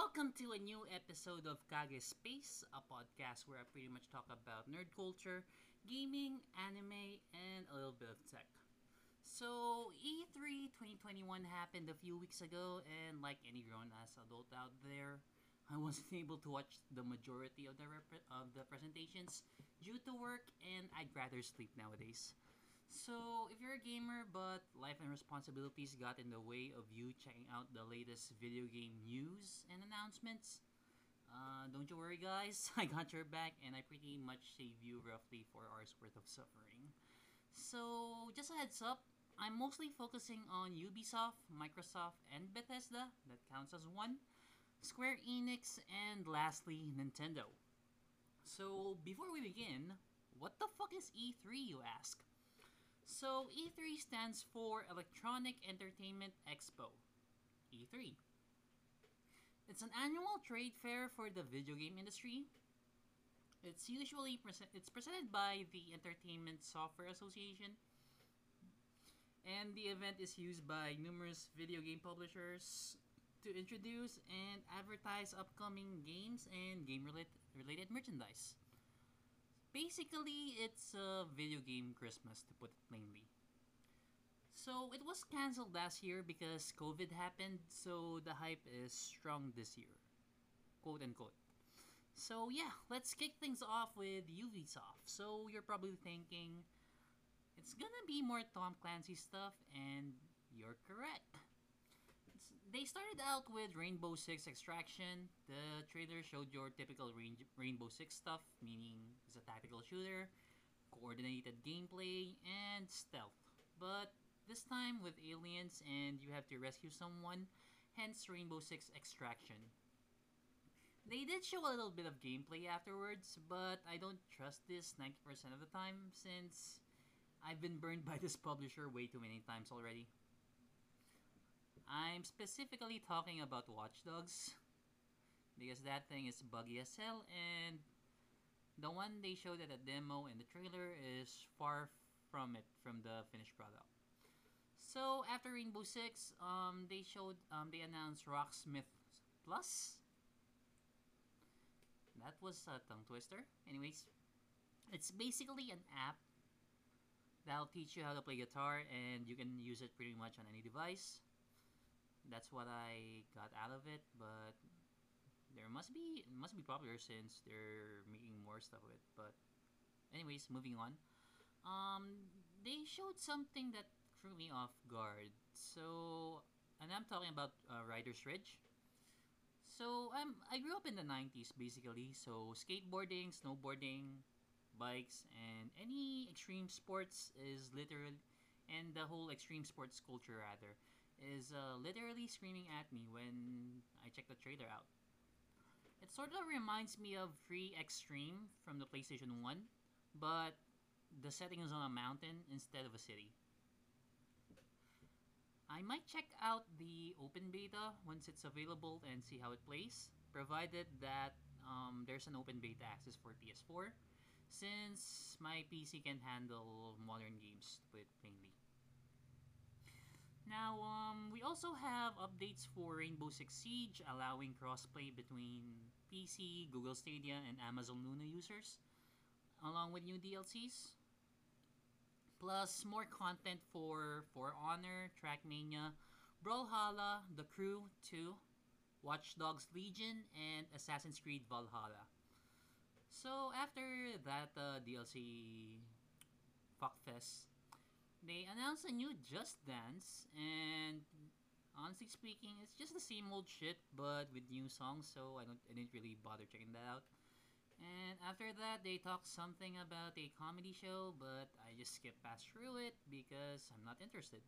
Welcome to a new episode of Kage Space, a podcast where I pretty much talk about nerd culture, gaming, anime, and a little bit of tech. So, E E3 2021 happened a few weeks ago, and like any grown ass adult out there, I wasn't able to watch the majority of the rep- of the presentations due to work, and I'd rather sleep nowadays. So, if you're a gamer but life and responsibilities got in the way of you checking out the latest video game news and announcements, uh, don't you worry, guys. I got your back, and I pretty much save you roughly four hours worth of suffering. So, just a heads up, I'm mostly focusing on Ubisoft, Microsoft, and Bethesda. That counts as one. Square Enix, and lastly, Nintendo. So, before we begin, what the fuck is E3, you ask? So, E3 stands for Electronic Entertainment Expo. E3. It's an annual trade fair for the video game industry. It's usually prese- it's presented by the Entertainment Software Association. And the event is used by numerous video game publishers to introduce and advertise upcoming games and game related merchandise. Basically, it's a video game Christmas, to put it plainly. So, it was cancelled last year because COVID happened, so the hype is strong this year. Quote unquote. So, yeah, let's kick things off with Ubisoft. So, you're probably thinking, it's gonna be more Tom Clancy stuff, and you're correct. They started out with Rainbow Six Extraction. The trailer showed your typical Rain- Rainbow Six stuff, meaning it's a tactical shooter, coordinated gameplay, and stealth. But this time with aliens and you have to rescue someone, hence Rainbow Six Extraction. They did show a little bit of gameplay afterwards, but I don't trust this 90% of the time since I've been burned by this publisher way too many times already. I'm specifically talking about Watch Dogs because that thing is buggy as hell and the one they showed at the demo and the trailer is far from it from the finished product. So after Rainbow Six, um, they showed um, they announced Rocksmith Plus. That was a tongue twister. Anyways, it's basically an app that'll teach you how to play guitar and you can use it pretty much on any device that's what I got out of it. But there must be it must be popular since they're making more stuff of it. But anyways, moving on. Um, they showed something that threw me off guard. So, and I'm talking about uh, Riders Ridge. So I'm I grew up in the '90s basically. So skateboarding, snowboarding, bikes, and any extreme sports is literally, and the whole extreme sports culture rather is uh, literally screaming at me when I check the trailer out. It sort of reminds me of Free Extreme from the PlayStation 1, but the setting is on a mountain instead of a city. I might check out the open beta once it's available and see how it plays, provided that um, there's an open beta access for PS4, since my PC can handle modern games, it plainly. Now, um, we also have updates for Rainbow Six Siege, allowing crossplay between PC, Google Stadia, and Amazon Luna users, along with new DLCs. Plus, more content for For Honor, Trackmania, Brawlhalla, The Crew 2, Watch Dogs Legion, and Assassin's Creed Valhalla. So, after that uh, DLC fuckfest, they announced a new Just Dance, and honestly speaking, it's just the same old shit, but with new songs. So I don't, I didn't really bother checking that out. And after that, they talked something about a comedy show, but I just skipped past through it because I'm not interested.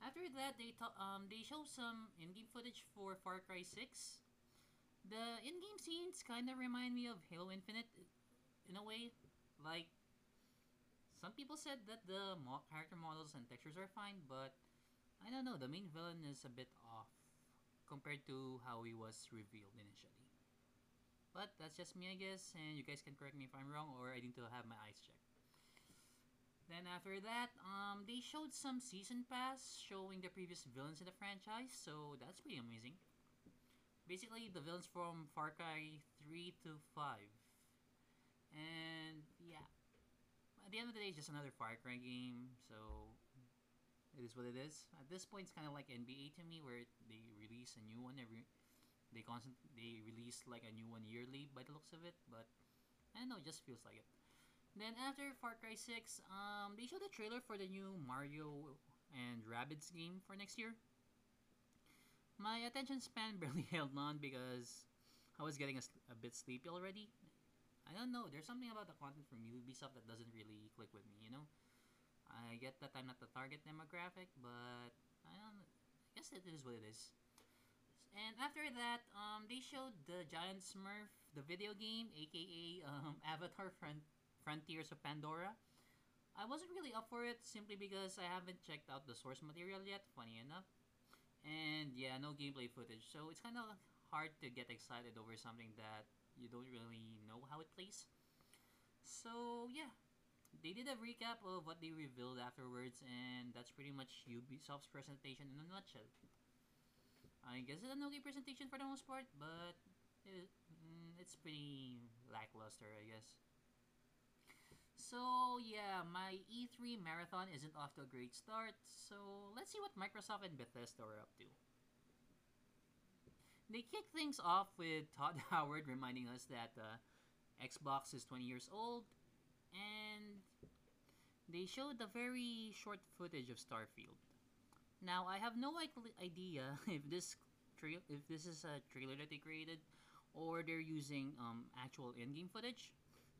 After that, they ta- um they showed some in-game footage for Far Cry 6. The in-game scenes kind of remind me of Halo Infinite in a way, like some people said that the mo- character models and textures are fine, but I don't know. The main villain is a bit off compared to how he was revealed initially. But that's just me, I guess, and you guys can correct me if I'm wrong or I need to have my eyes checked. Then after that, um, they showed some season pass showing the previous villains in the franchise, so that's pretty amazing. basically the villains from Far Cry 3 to 5. And at the end of the day, it's just another Far Cry game, so it is what it is. At this point, it's kind of like NBA to me, where they release a new one every. They constant they release like a new one yearly by the looks of it, but I don't know, it just feels like it. Then after Far Cry 6, um, they showed a trailer for the new Mario and Rabbids game for next year. My attention span barely held on because I was getting a, a bit sleepy already. I don't know, there's something about the content from Ubisoft that doesn't really click with me, you know? I get that I'm not the target demographic, but I don't I guess it is what it is. And after that, um, they showed the Giant Smurf, the video game, aka um, Avatar Front Frontiers of Pandora. I wasn't really up for it simply because I haven't checked out the source material yet, funny enough. And yeah, no gameplay footage, so it's kind of hard to get excited over something that you don't really know how it plays. So yeah, they did a recap of what they revealed afterwards, and that's pretty much Ubisoft's presentation in a nutshell. I guess it's an okay presentation for the most part, but it, mm, it's pretty lackluster, I guess. So yeah, my E3 marathon isn't off to a great start. So let's see what Microsoft and Bethesda are up to. They kick things off with Todd Howard reminding us that uh, Xbox is 20 years old, and they showed a very short footage of Starfield. Now, I have no idea if this tra- if this is a trailer that they created or they're using um, actual in-game footage.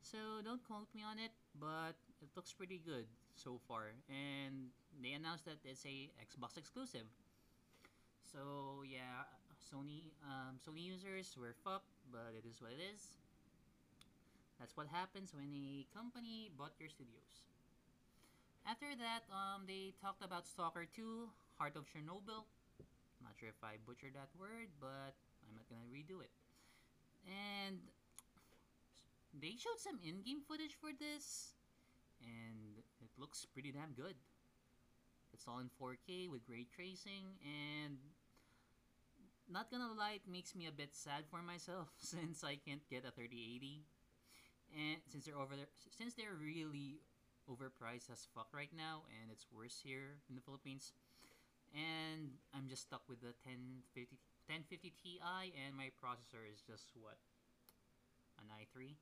So don't quote me on it, but it looks pretty good so far. And they announced that it's a Xbox exclusive. So yeah, Sony um, Sony users were fucked, but it is what it is. That's what happens when a company bought your studios. After that, um, they talked about Stalker 2, Heart of Chernobyl. Not sure if I butchered that word, but I'm not gonna redo it. And they showed some in-game footage for this, and it looks pretty damn good. It's all in 4K with ray tracing, and not gonna lie, it makes me a bit sad for myself since I can't get a 3080, and since they're over there, since they're really overpriced as fuck right now, and it's worse here in the Philippines. And I'm just stuck with the 1050 1050 Ti and my processor is just what? An i3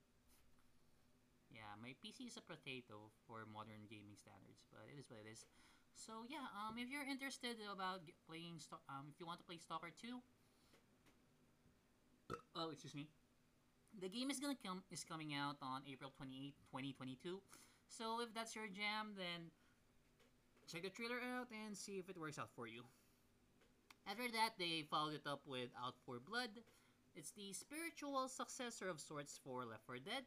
yeah my PC is a potato for modern gaming standards but it is what it is. So yeah um if you're interested about playing um if you want to play Stalker 2 oh excuse me the game is gonna come is coming out on April 28 2022 so if that's your jam then check the trailer out and see if it works out for you. After that, they followed it up with Out for Blood. It's the spiritual successor of sorts for Left 4 Dead.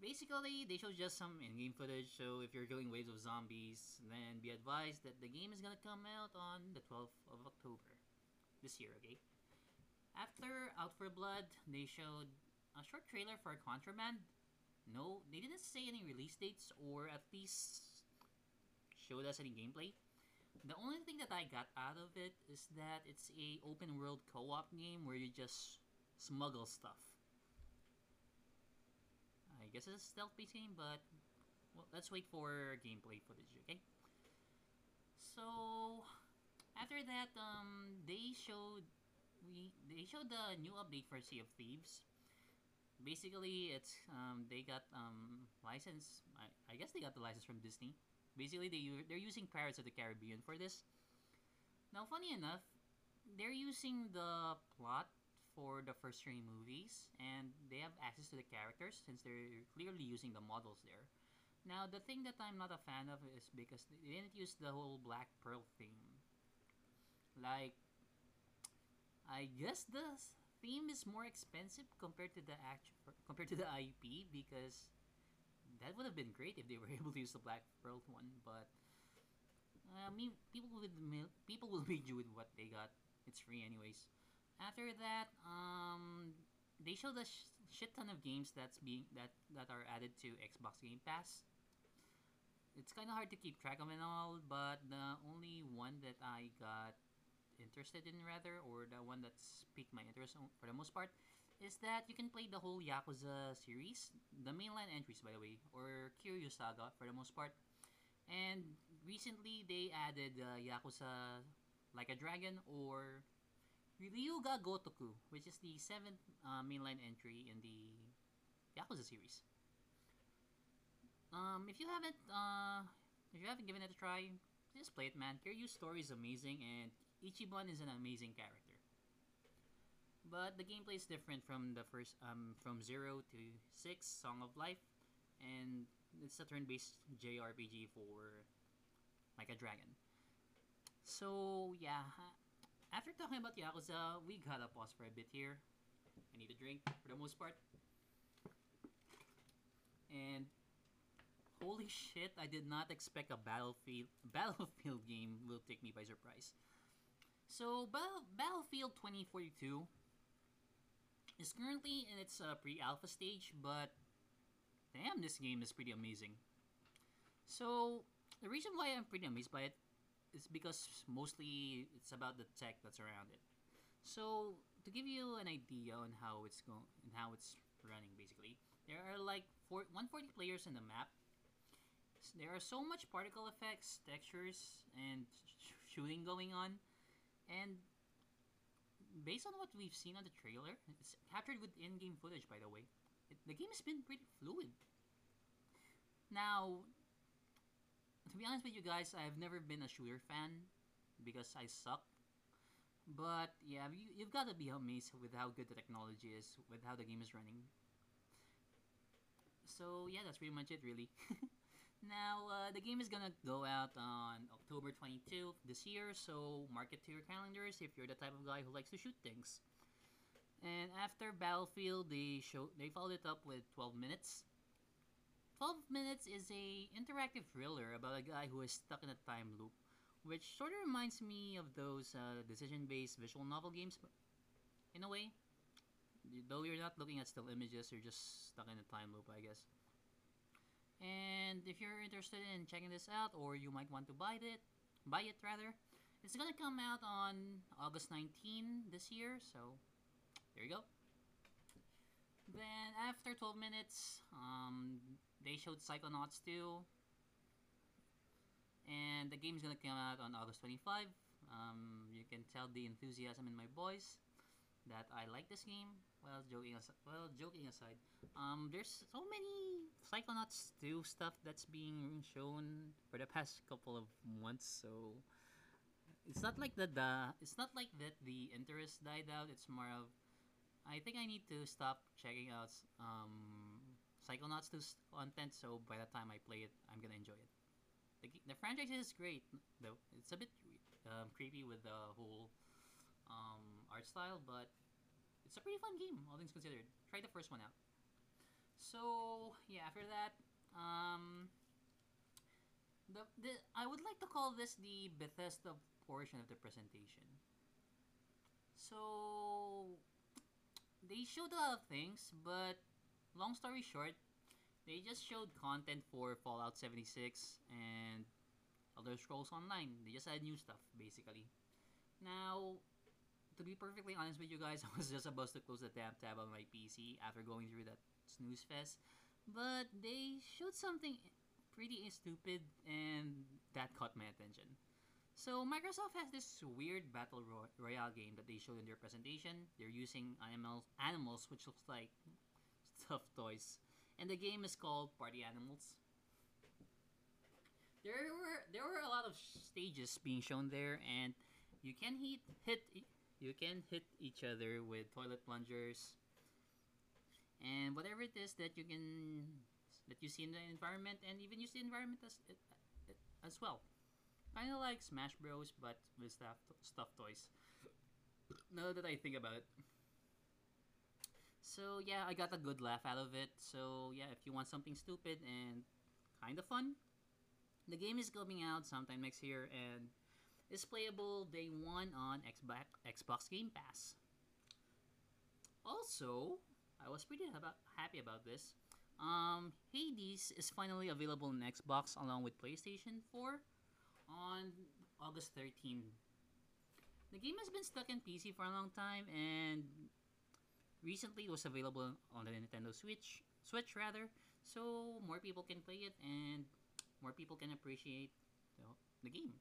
Basically, they showed just some in-game footage, so if you're killing waves of zombies, then be advised that the game is gonna come out on the 12th of October this year, okay? After Out for Blood, they showed a short trailer for Contraband. No, they didn't say any release dates, or at least showed us any gameplay. The only thing that I got out of it is that it's a open world co-op game where you just smuggle stuff. I guess it's a stealth-based game, but well, let's wait for gameplay footage, okay? So after that, um, they showed we they showed the new update for Sea of Thieves. Basically, it's um, they got um, license. I, I guess they got the license from Disney Basically, they they're using Pirates of the Caribbean for this. Now, funny enough, they're using the plot for the first three movies, and they have access to the characters since they're clearly using the models there. Now, the thing that I'm not a fan of is because they didn't use the whole Black Pearl theme. Like, I guess the theme is more expensive compared to the actual compared to the IP because that would have been great if they were able to use the Black Pearl one, but I mean, people will people will be with what they got. It's free anyways. After that, um, they showed a sh- shit ton of games that's being that that are added to Xbox Game Pass. It's kind of hard to keep track of it all, but the only one that I got interested in rather, or the one that's piqued my interest for the most part, is that you can play the whole Yakuza series, the mainline entries by the way, or Kiryu Saga for the most part. And recently they added uh, Yakuza Like a Dragon or Ryu ga Gotoku, which is the seventh uh, mainline entry in the Yakuza series. Um, if you haven't, uh, if you haven't given it a try, just play it, man. Kiryu's story is amazing, and Ichiban is an amazing character. But the gameplay is different from the first, um, from zero to six, Song of Life, and it's a turn-based JRPG for like a dragon. So yeah, after talking about Yakuza, we gotta pause for a bit here. I need a drink for the most part. And holy shit, I did not expect a battlefield battlefield game will take me by surprise. So Battlefield 2042 is currently in its uh, pre-alpha stage, but damn, this game is pretty amazing. So the reason why I'm pretty amazed by it is because mostly it's about the tech that's around it. So to give you an idea on how it's going and how it's running, basically, there are like four, 140 players in the map. There are so much particle effects, textures, and sh- shooting going on, and based on what we've seen on the trailer, it's captured with in-game footage, by the way. It, the game has been pretty fluid. Now, to be honest with you guys, I've never been a shooter fan because I suck. But yeah, you, you've got to be amazed with how good the technology is, with how the game is running. So yeah, that's pretty much it, really. now, uh, the game is gonna go out on October 22 this year, so mark it to your calendars if you're the type of guy who likes to shoot things. And after Battlefield, they show they followed it up with 12 minutes. 12 minutes is a interactive thriller about a guy who is stuck in a time loop, which sort of reminds me of those uh, decision-based visual novel games, in a way. Though you're not looking at still images, you're just stuck in a time loop, I guess. And if you're interested in checking this out, or you might want to buy it, buy it rather, it's gonna come out on August 19 this year, so there you go. Then after 12 minutes, um, they showed Psychonauts 2. And the game's gonna come out on August 25. Um, you can tell the enthusiasm in my voice that I like this game. Well, joking aside, well, joking aside, um, there's so many Psychonauts 2 stuff that's being shown for the past couple of months, so it's not like that the it's not like that the interest died out. It's more of I think I need to stop checking out um, Psychonauts 2's content, so by the time I play it, I'm gonna enjoy it. The, the franchise is great, though. It's a bit um, creepy with the whole um, art style, but it's a pretty fun game, all things considered. Try the first one out. So, yeah, after that, um, the, the I would like to call this the Bethesda portion of the presentation. So, they showed a lot of things, but long story short, they just showed content for Fallout 76 and Elder Scrolls Online. They just add new stuff, basically. Now, to be perfectly honest with you guys, I was just about to close the tab tab on my PC after going through that snooze fest. But they showed something pretty stupid, and that caught my attention. So Microsoft has this weird battle ro- royale game that they showed in their presentation. They're using animals, animals which looks like stuffed toys, and the game is called Party Animals. There were there were a lot of stages being shown there, and you can hit hit you can hit each other with toilet plungers, and whatever it is that you can that you see in the environment, and even use the environment as as well. Kind of like Smash Bros, but with stuff stuff toys. Now that I think about it. So yeah, I got a good laugh out of it. So yeah, if you want something stupid and kind of fun, the game is coming out sometime next year and is playable day one on Xbox Xbox Game Pass. Also, I was pretty happy about this. Um, Hades is finally available on Xbox along with PlayStation 4 on August 13. the game has been stuck in PC for a long time, and recently it was available on the Nintendo Switch, Switch rather. So more people can play it, and more people can appreciate the, the game.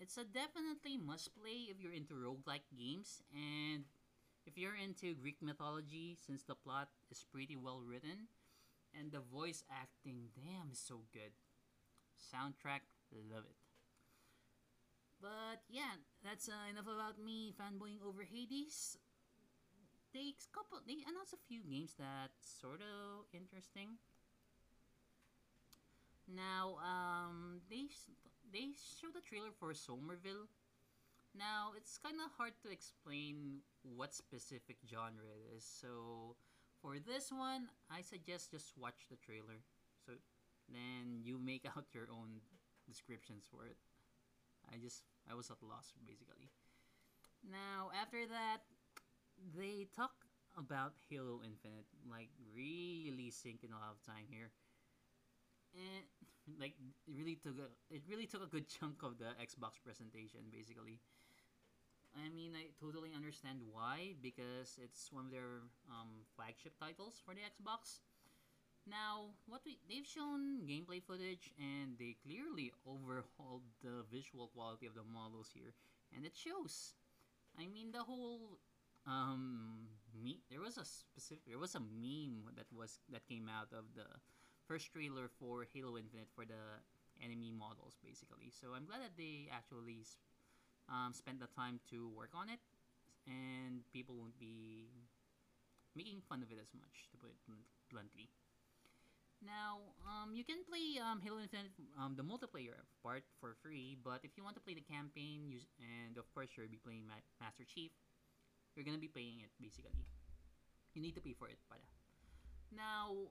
It's a definitely must play if you're into roguelike games and if you're into Greek mythology since the plot is pretty well written and the voice acting damn is so good. Soundtrack love it. But yeah, that's uh, enough about me fanboying over Hades. They couple they announced a few games that sort of interesting. Now, um, they they showed a trailer for Somerville. Now, it's kind of hard to explain what specific genre it is. So, for this one, I suggest just watch the trailer. So, then you make out your own descriptions for it. I just I was at loss basically. Now, after that, they talk about Halo Infinite, like really sinking a lot of time here and like it really took a it really took a good chunk of the Xbox presentation basically. I mean, I totally understand why because it's one of their um, flagship titles for the Xbox. Now, what we they've shown gameplay footage and they clearly overhauled the visual quality of the models here, and it shows. I mean, the whole um me there was a specific there was a meme that was that came out of the first trailer for Halo Infinite for the enemy models, basically. So I'm glad that they actually um, spent the time to work on it, and people won't be making fun of it as much, to put it bluntly. Now, um, you can play um, Halo Infinite, um, the multiplayer part for free, but if you want to play the campaign, use, and of course you'll be playing Ma- Master Chief, you're gonna be paying it basically. You need to pay for it, but now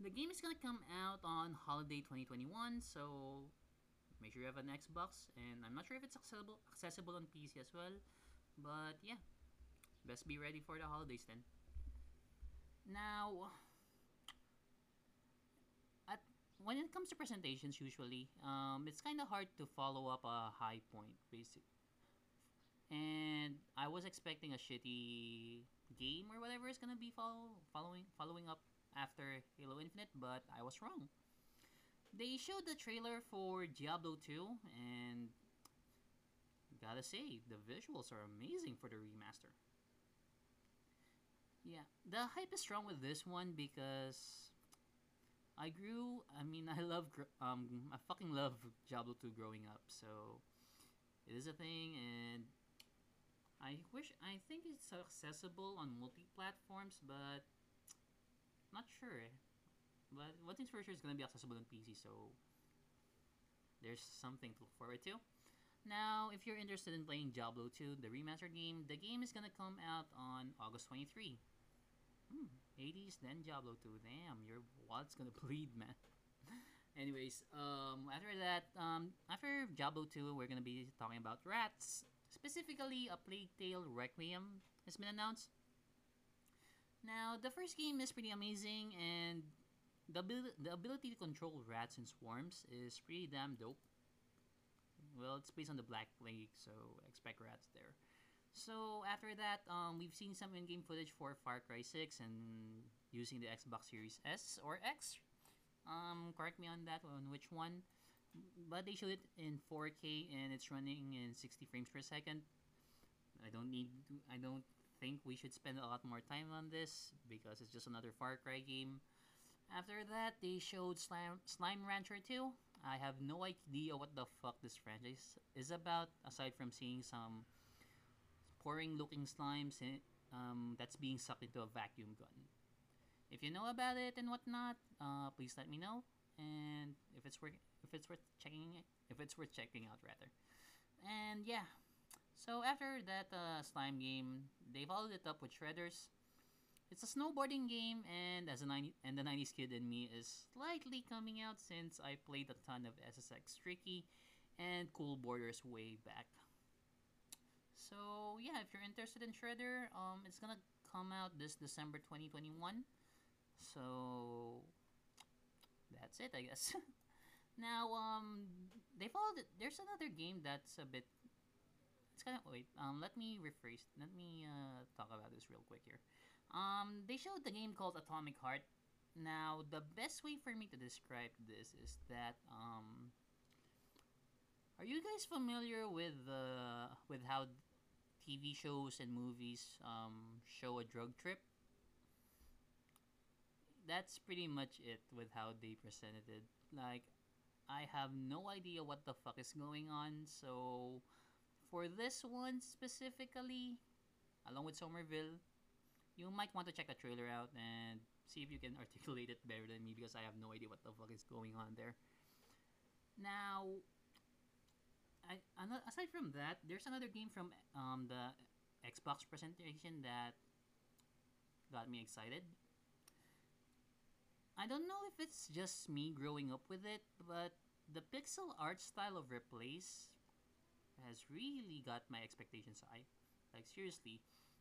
the game is gonna come out on holiday 2021, so make sure you have an Xbox. And I'm not sure if it's accessible accessible on PC as well, but yeah, best be ready for the holidays then. Now, at when it comes to presentations, usually um, it's kind of hard to follow up a high point, basic. And I was expecting a shitty game or whatever is gonna be follow, following following up after Halo Infinite, but I was wrong. They showed the trailer for Diablo 2, and gotta say, the visuals are amazing for the remaster. Yeah, the hype is strong with this one because I grew. I mean, I love. Um, I fucking love Diablo 2 growing up, so it is a thing, and I wish. I think it's accessible on multi platforms, but not sure. But one thing's for sure is going to be accessible on PC, so there's something to look forward to. Now, if you're interested in playing Diablo 2, the remastered game, the game is gonna come out on August 23. Hmm, 80s, then Diablo 2. Damn, your wallet's gonna bleed, man. Anyways, um, after that, um, after Diablo 2, we're gonna be talking about rats. Specifically, a Plague Tale Requiem has been announced. Now, the first game is pretty amazing, and the, abil- the ability to control rats and swarms is pretty damn dope. Well, it's based on the Black Plague, so expect rats there. So after that, um, we've seen some in-game footage for Far Cry 6 and using the Xbox Series S or X. Um, correct me on that on which one. But they showed it in 4K and it's running in 60 frames per second. I don't need to, I don't think we should spend a lot more time on this because it's just another Far Cry game. After that, they showed Slime, Slime Rancher 2. I have no idea what the fuck this franchise is about, aside from seeing some pouring looking slimes in, um, that's being sucked into a vacuum gun. If you know about it and whatnot, uh, please let me know. And if it's worth if it's worth checking if it's worth checking out rather. And yeah, so after that uh, slime game, they followed it up with Shredders. It's a snowboarding game, and as a 90, and the 90s kid in me is slightly coming out since I played a ton of SSX Tricky and Cool Borders way back. So yeah, if you're interested in Shredder, um, it's gonna come out this December 2021. So that's it, I guess. now, um, they followed. It. There's another game that's a bit it's kind of wait. Um, let me rephrase. Let me uh, talk about this real quick here. Um, they showed the game called Atomic Heart. Now, the best way for me to describe this is that um, are you guys familiar with uh, with how TV shows and movies um, show a drug trip? That's pretty much it with how they presented it. Like, I have no idea what the fuck is going on, so for this one specifically, along with Somerville, you might want to check the trailer out and see if you can articulate it better than me because I have no idea what the fuck is going on there. Now, I, aside from that, there's another game from um, the Xbox presentation that got me excited. I don't know if it's just me growing up with it, but the pixel art style of Replace has really got my expectations high. Like seriously,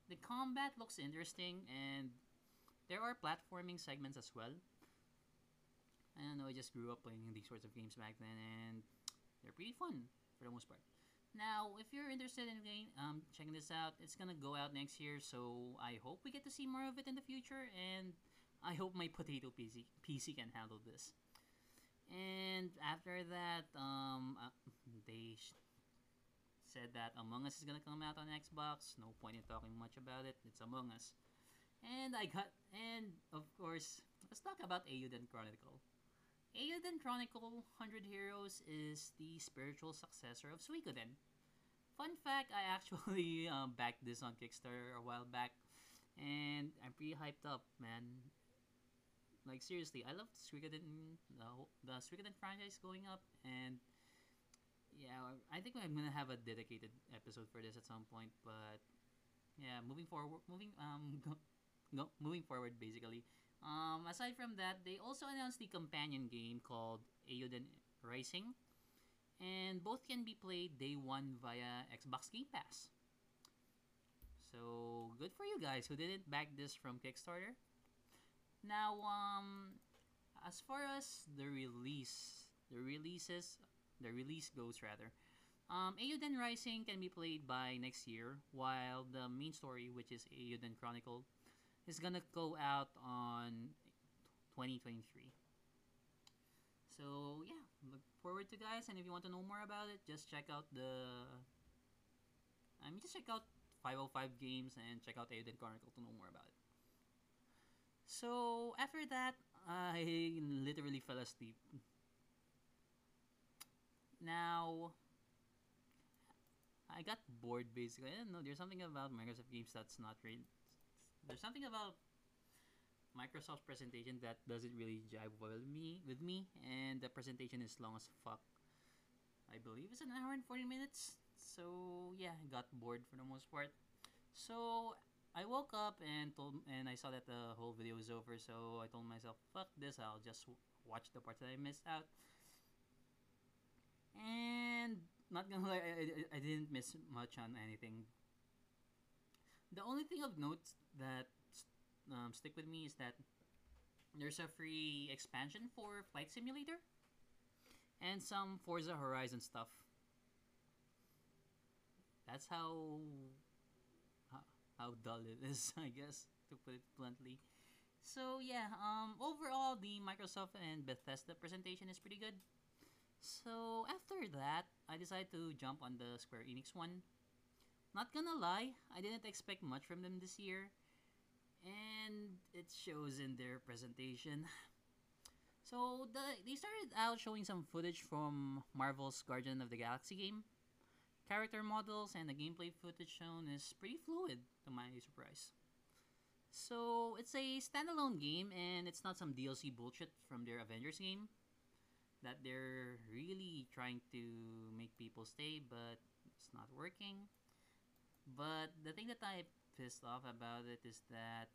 the combat looks interesting and there are platforming segments as well. I don't know, I just grew up playing these sorts of games back then and they're pretty fun for the most part. Now, if you're interested in um, checking this out, it's gonna go out next year, so I hope we get to see more of it in the future, and I hope my potato PC PC can handle this. And after that, um, uh, they said that Among Us is gonna come out on Xbox. No point in talking much about it. It's Among Us. And I got, and of course, let's talk about Eiyuden Chronicle. Eiyuden Chronicle 100 Heroes is the spiritual successor of Suikoden. Fun fact, I actually um, backed this on Kickstarter a while back, and I'm pretty hyped up, man. Like seriously, I love Suikoden, the the Suikoden franchise going up, and yeah, I think I'm gonna have a dedicated episode for this at some point. But yeah, moving forward, moving um, go, go, moving forward, basically, um, aside from that, they also announced the companion game called Eiyuden Rising, and both can be played day one via Xbox Game Pass. So good for you guys who didn't back this from Kickstarter. Now, um, as far as the release, the releases, the release goes rather, um, Rising can be played by next year, while the main story, which is Eiyuden Chronicle, is gonna go out on 2023. So yeah, look forward to guys. And if you want to know more about it, just check out the. I mean, just check out 505 games and check out Eiyuden Chronicle to know more about it. So after that, I literally fell asleep. Now, I got bored basically. I don't know. There's something about Microsoft games that's not really there's something about Microsoft's presentation that doesn't really jive well with me with me and the presentation is long as fuck. I believe it's an hour and 40 minutes. So yeah, I got bored for the most part. So I woke up and told and I saw that the whole video was over. So I told myself, "Fuck this! I'll just watch the parts that I missed out." And not gonna lie, I, I, I didn't miss much on anything. The only thing of note that um, stick with me is that there's a free expansion for Flight Simulator and some Forza Horizon stuff. That's how how, how dull it is, I guess, to put it bluntly. So yeah, um, overall the Microsoft and Bethesda presentation is pretty good. So after that, I decided to jump on the Square Enix one. Not gonna lie, I didn't expect much from them this year and it shows in their presentation. So the, they started out showing some footage from Marvel's Guardian of the Galaxy game. Character models and the gameplay footage shown is pretty fluid, to my surprise. So it's a standalone game and it's not some DLC bullshit from their Avengers game that they're really trying to make people stay, but it's not working. But the thing that I pissed off about it is that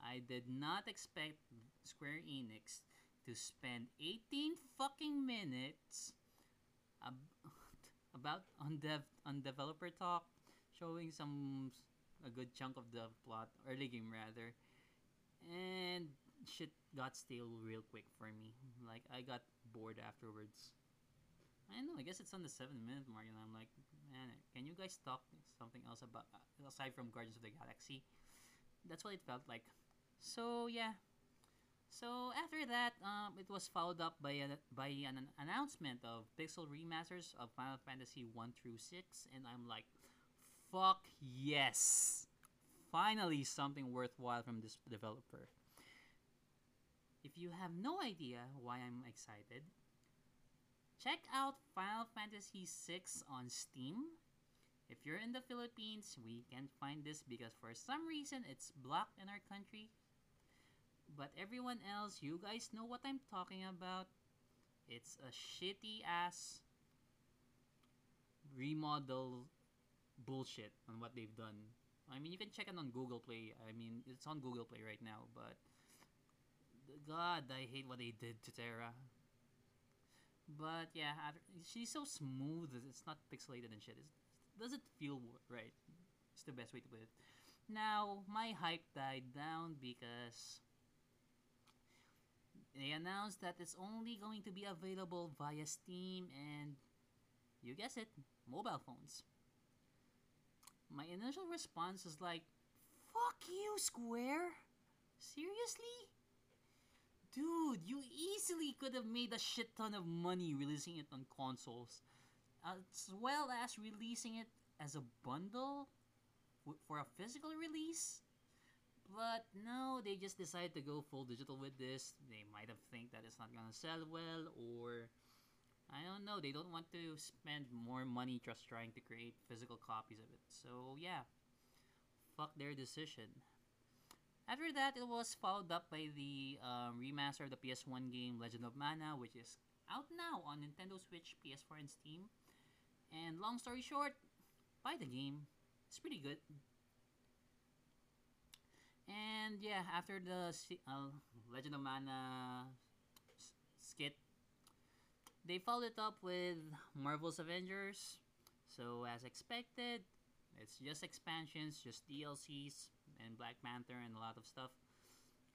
I did not expect Square Enix to spend 18 fucking minutes ab- about on dev on developer talk showing some a good chunk of the plot early game rather and shit got stale real quick for me like i got bored afterwards i don't know i guess it's on the seven minute mark and i'm like man, can you guys talk something else about aside from Guardians of the Galaxy? That's what it felt like. So yeah. So after that, um, it was followed up by a, by an announcement of pixel remasters of Final Fantasy 1 through 6, and I'm like, fuck yes! Finally, something worthwhile from this developer. If you have no idea why I'm excited, check out Final Fantasy VI on Steam. If you're in the Philippines, we can't find this because for some reason it's blocked in our country. But everyone else, you guys know what I'm talking about. It's a shitty ass remodel bullshit on what they've done. I mean, you can check it on Google Play. I mean, it's on Google Play right now, but God, I hate what they did to Terra. But yeah, she's so smooth. It's not pixelated and shit. It doesn't feel right. It's the best way to put it. Now, my hype died down because they announced that it's only going to be available via Steam and, you guess it, mobile phones. My initial response is like, fuck you, Square! Seriously? Dude, you easily could have made a shit ton of money releasing it on consoles, as well as releasing it as a bundle for a physical release. But no, they just decided to go full digital with this. They might have think that it's not gonna sell well, or I don't know. They don't want to spend more money just trying to create physical copies of it. So yeah, fuck their decision. After that, it was followed up by the um, remaster of the PS1 game Legend of Mana, which is out now on Nintendo Switch, PS4, and Steam. And long story short, buy the game. It's pretty good. And yeah, after the uh, Legend of Mana skit, they followed it up with Marvel's Avengers. So as expected, it's just expansions, just DLCs, and Black Panther and a lot of stuff.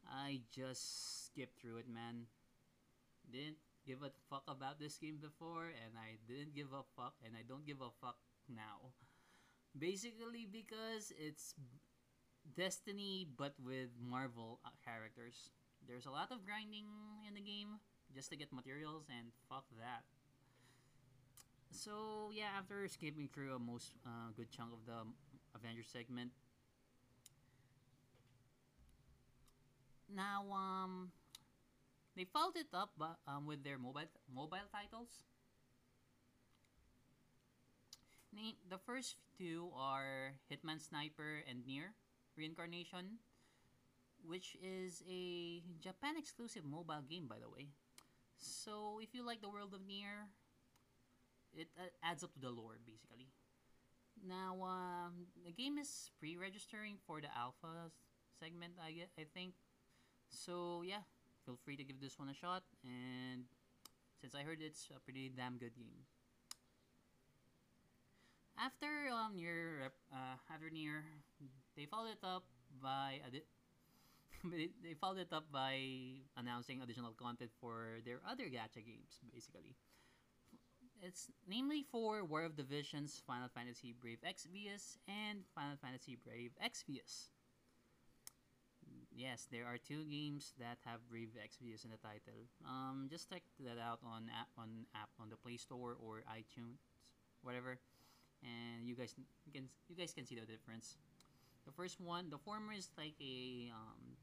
I just skipped through it, man. Didn't give a fuck about this game before, and I didn't give a fuck, and I don't give a fuck now. Basically, because it's Destiny, but with Marvel uh, characters. There's a lot of grinding in the game just to get materials, and fuck that. So yeah, after skipping through a most uh, good chunk of the Avengers segment, Now, um, they followed it up um, with their mobile mobile titles. The first two are Hitman Sniper and NieR Reincarnation, which is a Japan exclusive mobile game, by the way. So, if you like the world of NieR, it uh, adds up to the lore, basically. Now, um, the game is pre-registering for the alpha segment, I, I think. So yeah, feel free to give this one a shot. And since I heard it's a pretty damn good game. After um NieR uh, after NieR, they followed it up by they followed it up by announcing additional content for their other gacha games, basically. It's namely for War of the Visions, Final Fantasy Brave Exvius, and Final Fantasy Brave Exvius yes, there are two games that have Brave Exvius in the title. Um, just check that out on app on app on the Play Store or iTunes, whatever, and you guys can you guys can see the difference. The first one, the former is like a um,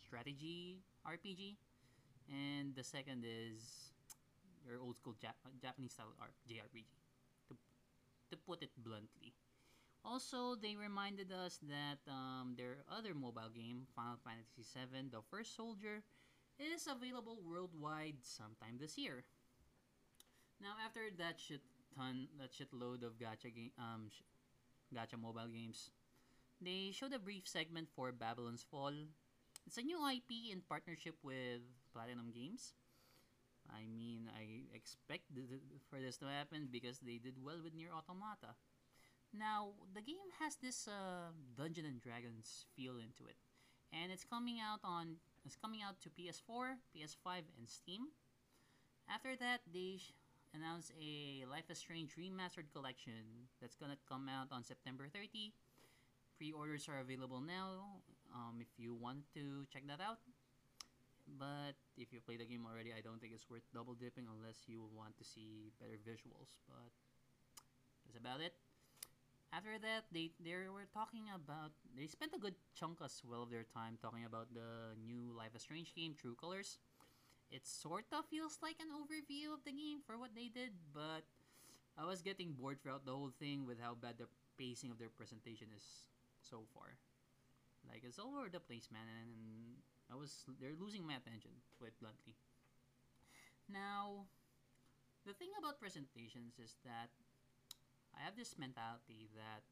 strategy RPG, and the second is your old school Jap- Japanese style JRPG. To to put it bluntly. Also, they reminded us that um, their other mobile game, Final Fantasy VII The First Soldier, is available worldwide sometime this year. Now, after that shit ton, that shitload of gacha um, sh- gacha mobile games, they showed a brief segment for Babylon's Fall. It's a new IP in partnership with Platinum Games. I mean, I expect th- for this to happen because they did well with NieR Automata. Now, the game has this uh, Dungeon and Dragons feel into it, and it's coming out on it's coming out to PS4, PS5, and Steam. After that, they announced a Life is Strange Remastered Collection that's gonna come out on September 30. Pre-orders are available now. Um, if you want to check that out. But if you play the game already, I don't think it's worth double dipping unless you want to see better visuals. But that's about it. After that, they they were talking about they spent a good chunk as well of their time talking about the new Life is Strange game, True Colors. It sort of feels like an overview of the game for what they did, but I was getting bored throughout the whole thing with how bad the pacing of their presentation is so far. Like it's all over the place, man, and I was they're losing my attention, quite bluntly. Now, the thing about presentations is that I have this mentality that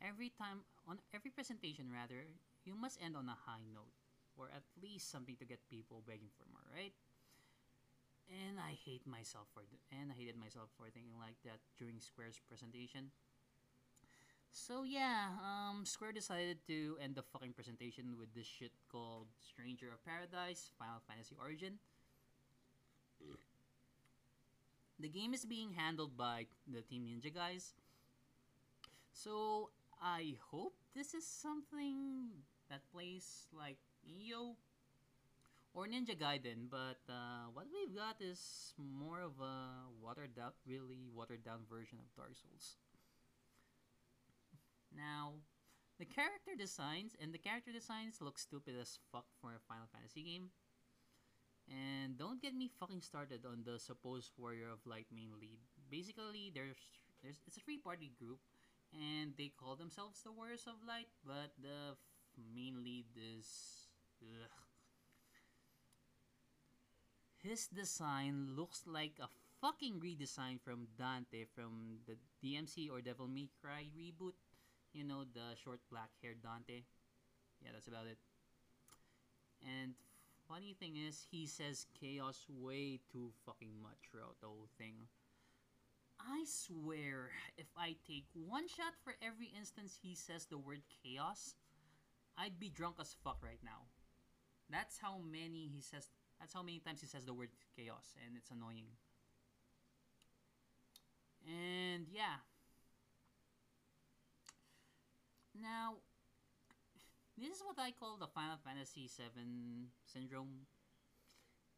every time on every presentation rather, you must end on a high note or at least something to get people begging for more, right? And I hate myself for th- and I hated myself for thinking like that during Square's presentation. So yeah, um, Square decided to end the fucking presentation with this shit called Stranger of Paradise Final Fantasy Origin. The game is being handled by the Team Ninja guys. So I hope this is something that plays like Nioh or Ninja Gaiden, but uh, what we've got is more of a watered down, really watered down version of Dark Souls. Now, the character designs and the character designs look stupid as fuck for a Final Fantasy game. And don't get me fucking started on the supposed Warrior of Light main lead. Basically, there's there's it's a three party group, and they call themselves the Warriors of Light, but the f- main lead is. Ugh. His design looks like a fucking redesign from Dante from the DMC or Devil May Cry reboot. You know, the short black haired Dante. Yeah, that's about it. And funny thing is, he says chaos way too fucking much throughout the whole thing. I swear, if I take one shot for every instance he says the word chaos, I'd be drunk as fuck right now. That's how many he says. That's how many times he says the word chaos, and it's annoying. And yeah. Now, this is what I call the Final Fantasy VII syndrome.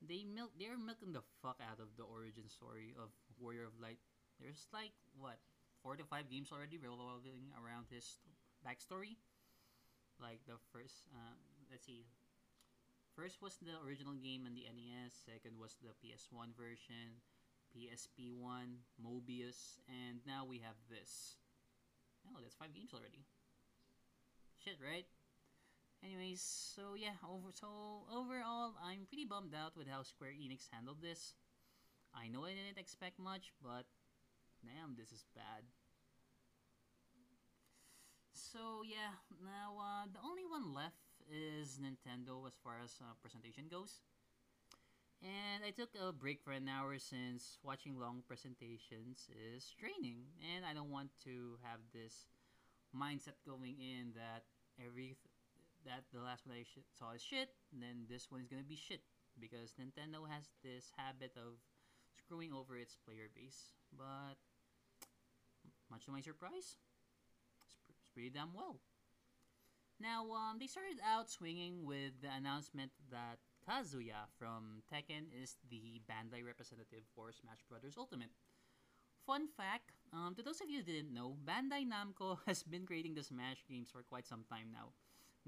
They milk. They're milking the fuck out of the origin story of Warrior of Light. There's like what four to five games already revolving around his backstory. Like the first, uh, let's see. First was the original game on the NES. Second was the PS1 version, PSP one, Mobius, and now we have this. Oh, that's five games already. Shit, right? Anyways, so yeah, over so overall, I'm pretty bummed out with how Square Enix handled this. I know I didn't expect much, but damn, this is bad. So yeah, now uh, the only one left is Nintendo as far as uh, presentation goes. And I took a break for an hour since watching long presentations is draining, and I don't want to have this mindset going in that every that the last one I sh- saw is shit, and then this one is gonna be shit because Nintendo has this habit of screwing over its player base. But much to my surprise, it's, pr- it's pretty damn well. Now, um, they started out swinging with the announcement that Kazuya from Tekken is the Bandai representative for Smash Bros. Ultimate. Fun fact, um, to those of you who didn't know, Bandai Namco has been creating the Smash games for quite some time now.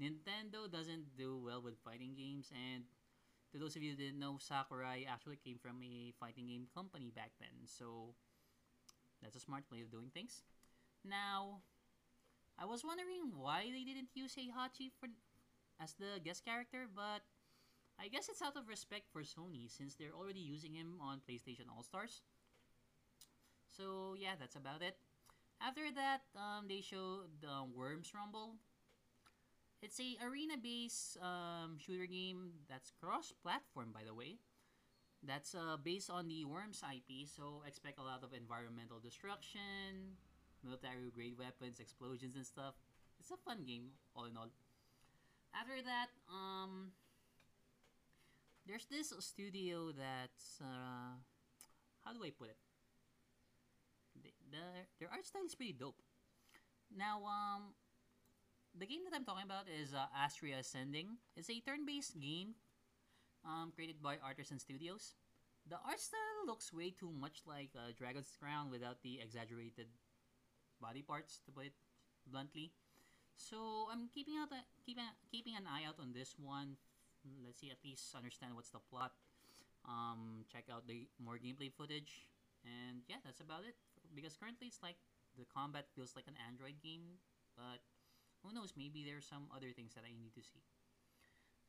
Nintendo doesn't do well with fighting games, and to those of you who didn't know, Sakurai actually came from a fighting game company back then, so that's a smart way of doing things. Now, I was wondering why they didn't use Heihachi for as the guest character, but I guess it's out of respect for Sony since they're already using him on PlayStation All Stars. So yeah, that's about it. After that, um, they showed the Worms Rumble. It's a arena-based um, shooter game that's cross-platform, by the way. That's uh, based on the Worms IP, so expect a lot of environmental destruction, military-grade weapons, explosions, and stuff. It's a fun game, all in all. After that, um, there's this studio that's uh, how do I put it? the, the their art style is pretty dope. Now, um, the game that I'm talking about is uh, Astria Ascending. It's a turn-based game um, created by Artisan Studios. The art style looks way too much like uh, Dragon's Crown without the exaggerated body parts, to put it bluntly. So I'm keeping out a, keeping keeping an eye out on this one. Let's see, at least understand what's the plot. Um, check out the more gameplay footage, and yeah, that's about it. Because currently it's like the combat feels like an Android game, but who knows? Maybe there's some other things that I need to see.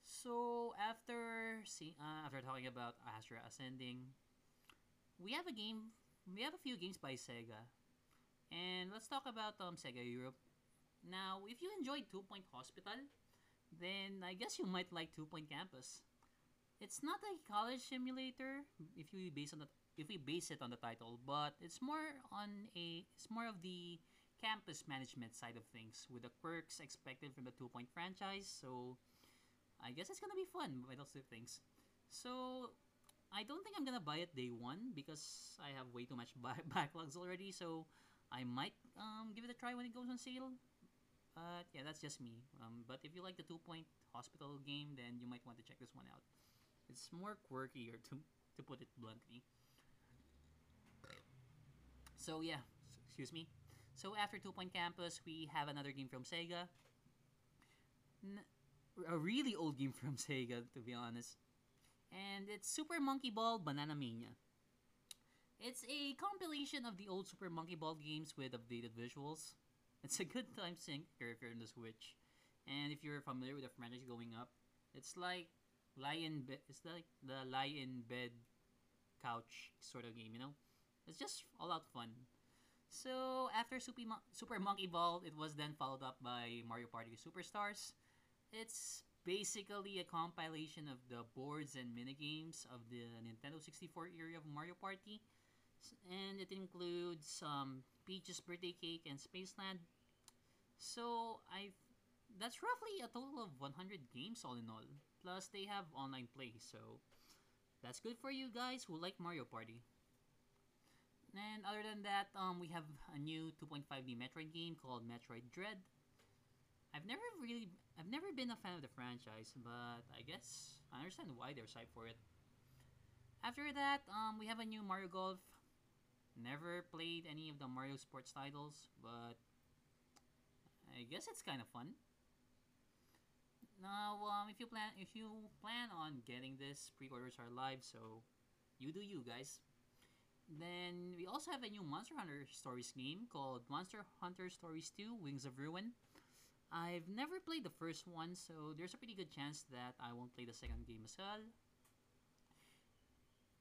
So after see, uh, after talking about Astria Ascending, we have a game. We have a few games by Sega, and let's talk about um, Sega Europe. Now, if you enjoyed Two Point Hospital, then I guess you might like Two Point Campus. It's not a college simulator if you base on the if we base it on the title, but it's more on a it's more of the campus management side of things with the quirks expected from the Two Point franchise. So I guess it's gonna be fun by those two things. So I don't think I'm gonna buy it day one because I have way too much ba- backlogs already. So I might um, give it a try when it goes on sale. But yeah, that's just me. Um, but if you like the Two Point Hospital game, then you might want to check this one out. It's more quirkier to to put it bluntly. So yeah, excuse me. So after Two Point Campus, we have another game from Sega. N- a really old game from Sega, to be honest. And it's Super Monkey Ball Banana Mania. It's a compilation of the old Super Monkey Ball games with updated visuals. It's a good time sinker if you're in the Switch. And if you're familiar with the franchise going up, it's like lie in bed. It's like the lie in bed couch sort of game, you know. It's just all out of fun. So after Super, Mon- Super Monkey Ball, it was then followed up by Mario Party Superstars. It's basically a compilation of the boards and minigames of the Nintendo 64 era of Mario Party. And it includes um, Peach's birthday cake and Spaceland. So I that's roughly a total of 100 games all in all. Plus they have online play, so that's good for you guys who like Mario Party. And other than that, um, we have a new 2.5D Metroid game called Metroid Dread. I've never really, I've never been a fan of the franchise, but I guess I understand why they're psyched for it. After that, um, we have a new Mario Golf. Never played any of the Mario Sports titles, but I guess it's kind of fun. Now, um, if you plan, if you plan on getting this, pre-orders are live, so you do you guys. Then we also have a new Monster Hunter Stories game called Monster Hunter Stories 2 Wings of Ruin. I've never played the first one, so there's a pretty good chance that I won't play the second game as well.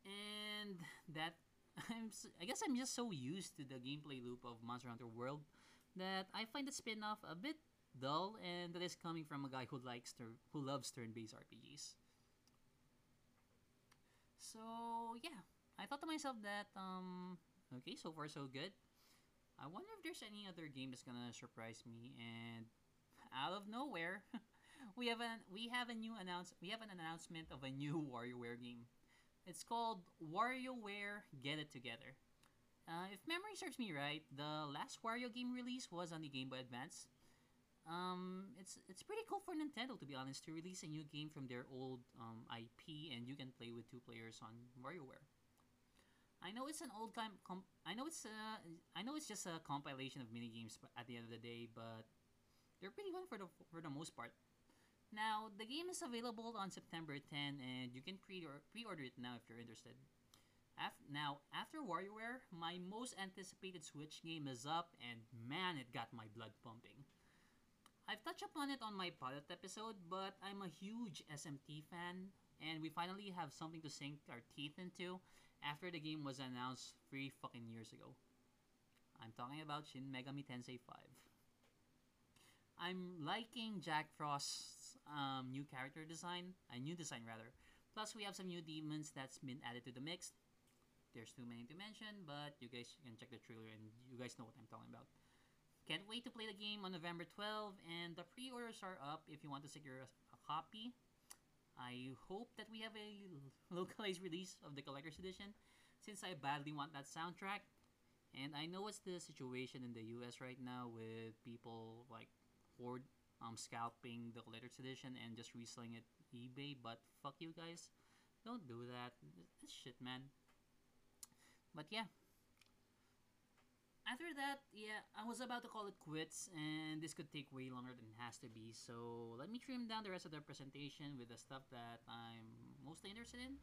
And that I'm I guess I'm just so used to the gameplay loop of Monster Hunter World that I find the spin-off a bit dull and that is coming from a guy who likes who loves turn-based RPGs. So, yeah. I thought to myself that um okay, so far so good. I wonder if there's any other game that's gonna surprise me. And out of nowhere, we have an we have a new announce we have an announcement of a new WarioWare game. It's called WarioWare Get It Together. Uh, if memory serves me right, the last Wario game release was on the Game Boy Advance. Um, it's it's pretty cool for Nintendo to be honest to release a new game from their old um, IP and you can play with two players on WarioWare. I know it's an old time. Com- I know it's uh, I know it's just a compilation of mini games at the end of the day, but they're pretty fun for the for the most part. Now the game is available on September 10, and you can pre pre-order it now if you're interested. Af- now after WarioWare, my most anticipated Switch game is up, and man, it got my blood pumping. I've touched upon it on my pilot episode, but I'm a huge SMT fan, and we finally have something to sink our teeth into after the game was announced three fucking years ago. I'm talking about Shin Megami Tensei 5. I'm liking Jack Frost's um, new character design, a new design rather. Plus, we have some new demons that's been added to the mix. There's too many to mention, but you guys can check the trailer and you guys know what I'm talking about. Can't wait to play the game on November 12, and the pre-orders are up if you want to secure a, a copy. I hope that we have a localized release of the collector's edition, since I badly want that soundtrack. And I know what's the situation in the US right now with people like hoard um scalping the collector's edition and just reselling it eBay, but fuck you guys. Don't do that. That's shit, man. But yeah. After that, yeah, I was about to call it quits, and this could take way longer than it has to be. So let me trim down the rest of the presentation with the stuff that I'm mostly interested in.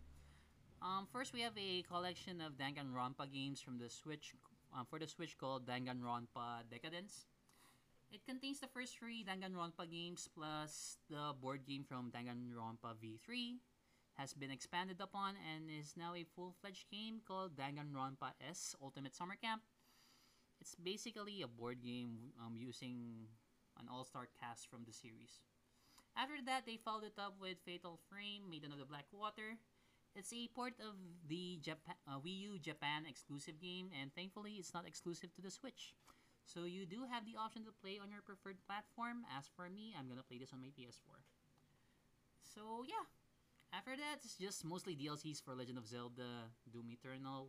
Um, first, we have a collection of Danganronpa games from the Switch um, for the Switch called Danganronpa Decadence. It contains the first three Danganronpa games plus the board game from Danganronpa V3. Has been expanded upon and is now a full-fledged game called Danganronpa S Ultimate Summer Camp. It's basically a board game um, using an all-star cast from the series. After that, they followed it up with Fatal Frame, Maiden of the Black Water, it's a port of the Japan, uh, Wii U Japan exclusive game, and thankfully, it's not exclusive to the Switch. So you do have the option to play on your preferred platform. As for me, I'm gonna play this on my PS4. So yeah, after that, it's just mostly DLCs for Legend of Zelda, Doom Eternal.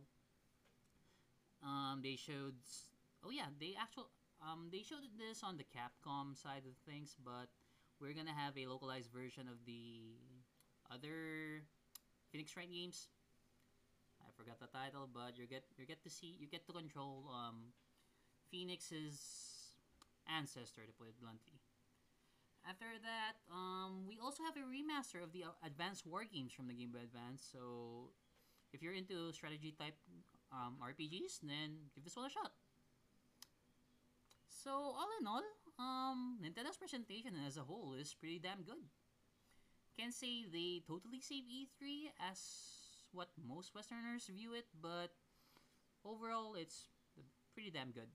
Um, they showed, oh yeah, they actual, um, they showed this on the Capcom side of things, but we're gonna have a localized version of the other Phoenix Wright games. I forgot the title, but you get you get to see you get to control um, Phoenix's ancestor, to put it bluntly. After that, um, we also have a remaster of the uh, Advanced War games from the Game Boy Advance. So, if you're into strategy type um, RPGs, then give this one a shot. So, all in all, um, Nintendo's presentation as a whole is pretty damn good can say they totally save E3 as what most Westerners view it, but overall it's pretty damn good.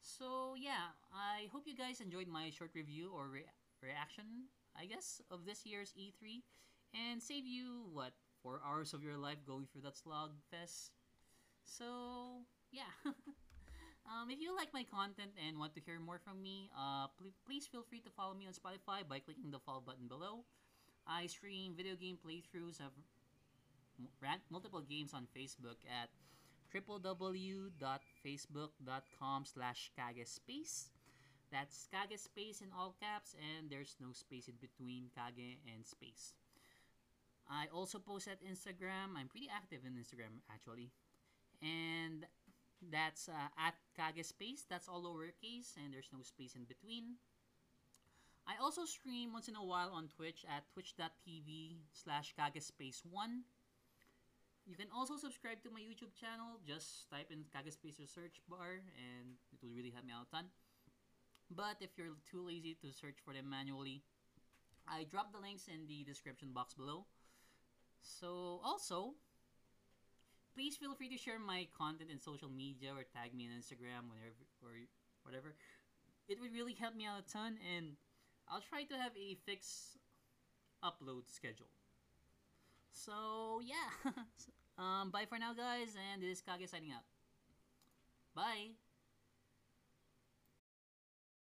So yeah, I hope you guys enjoyed my short review or re- reaction, I guess, of this year's E3, and save you what four hours of your life going through that slog fest. So yeah. um, if you like my content and want to hear more from me, uh, pl- please feel free to follow me on Spotify by clicking the follow button below. I stream video game playthroughs of multiple games on Facebook at www.facebook.com slash kagespace. That's Kage space in all caps and there's no space in between Kage and space. I also post at Instagram. I'm pretty active in Instagram actually. And that's uh, at Kage space. That's all lowercase and there's no space in between. I also stream once in a while on Twitch at twitch.tv slash kagespace1. You can also subscribe to my YouTube channel. Just type in Kagespace or search bar and it will really help me out a ton. But if you're too lazy to search for them manually, I drop the links in the description box below. So also, please feel free to share my content in social media or tag me on Instagram whenever or whatever. It would really help me out a ton and I'll try to have a fixed upload schedule. So yeah, um, bye for now, guys, and this is Kage signing out. Bye.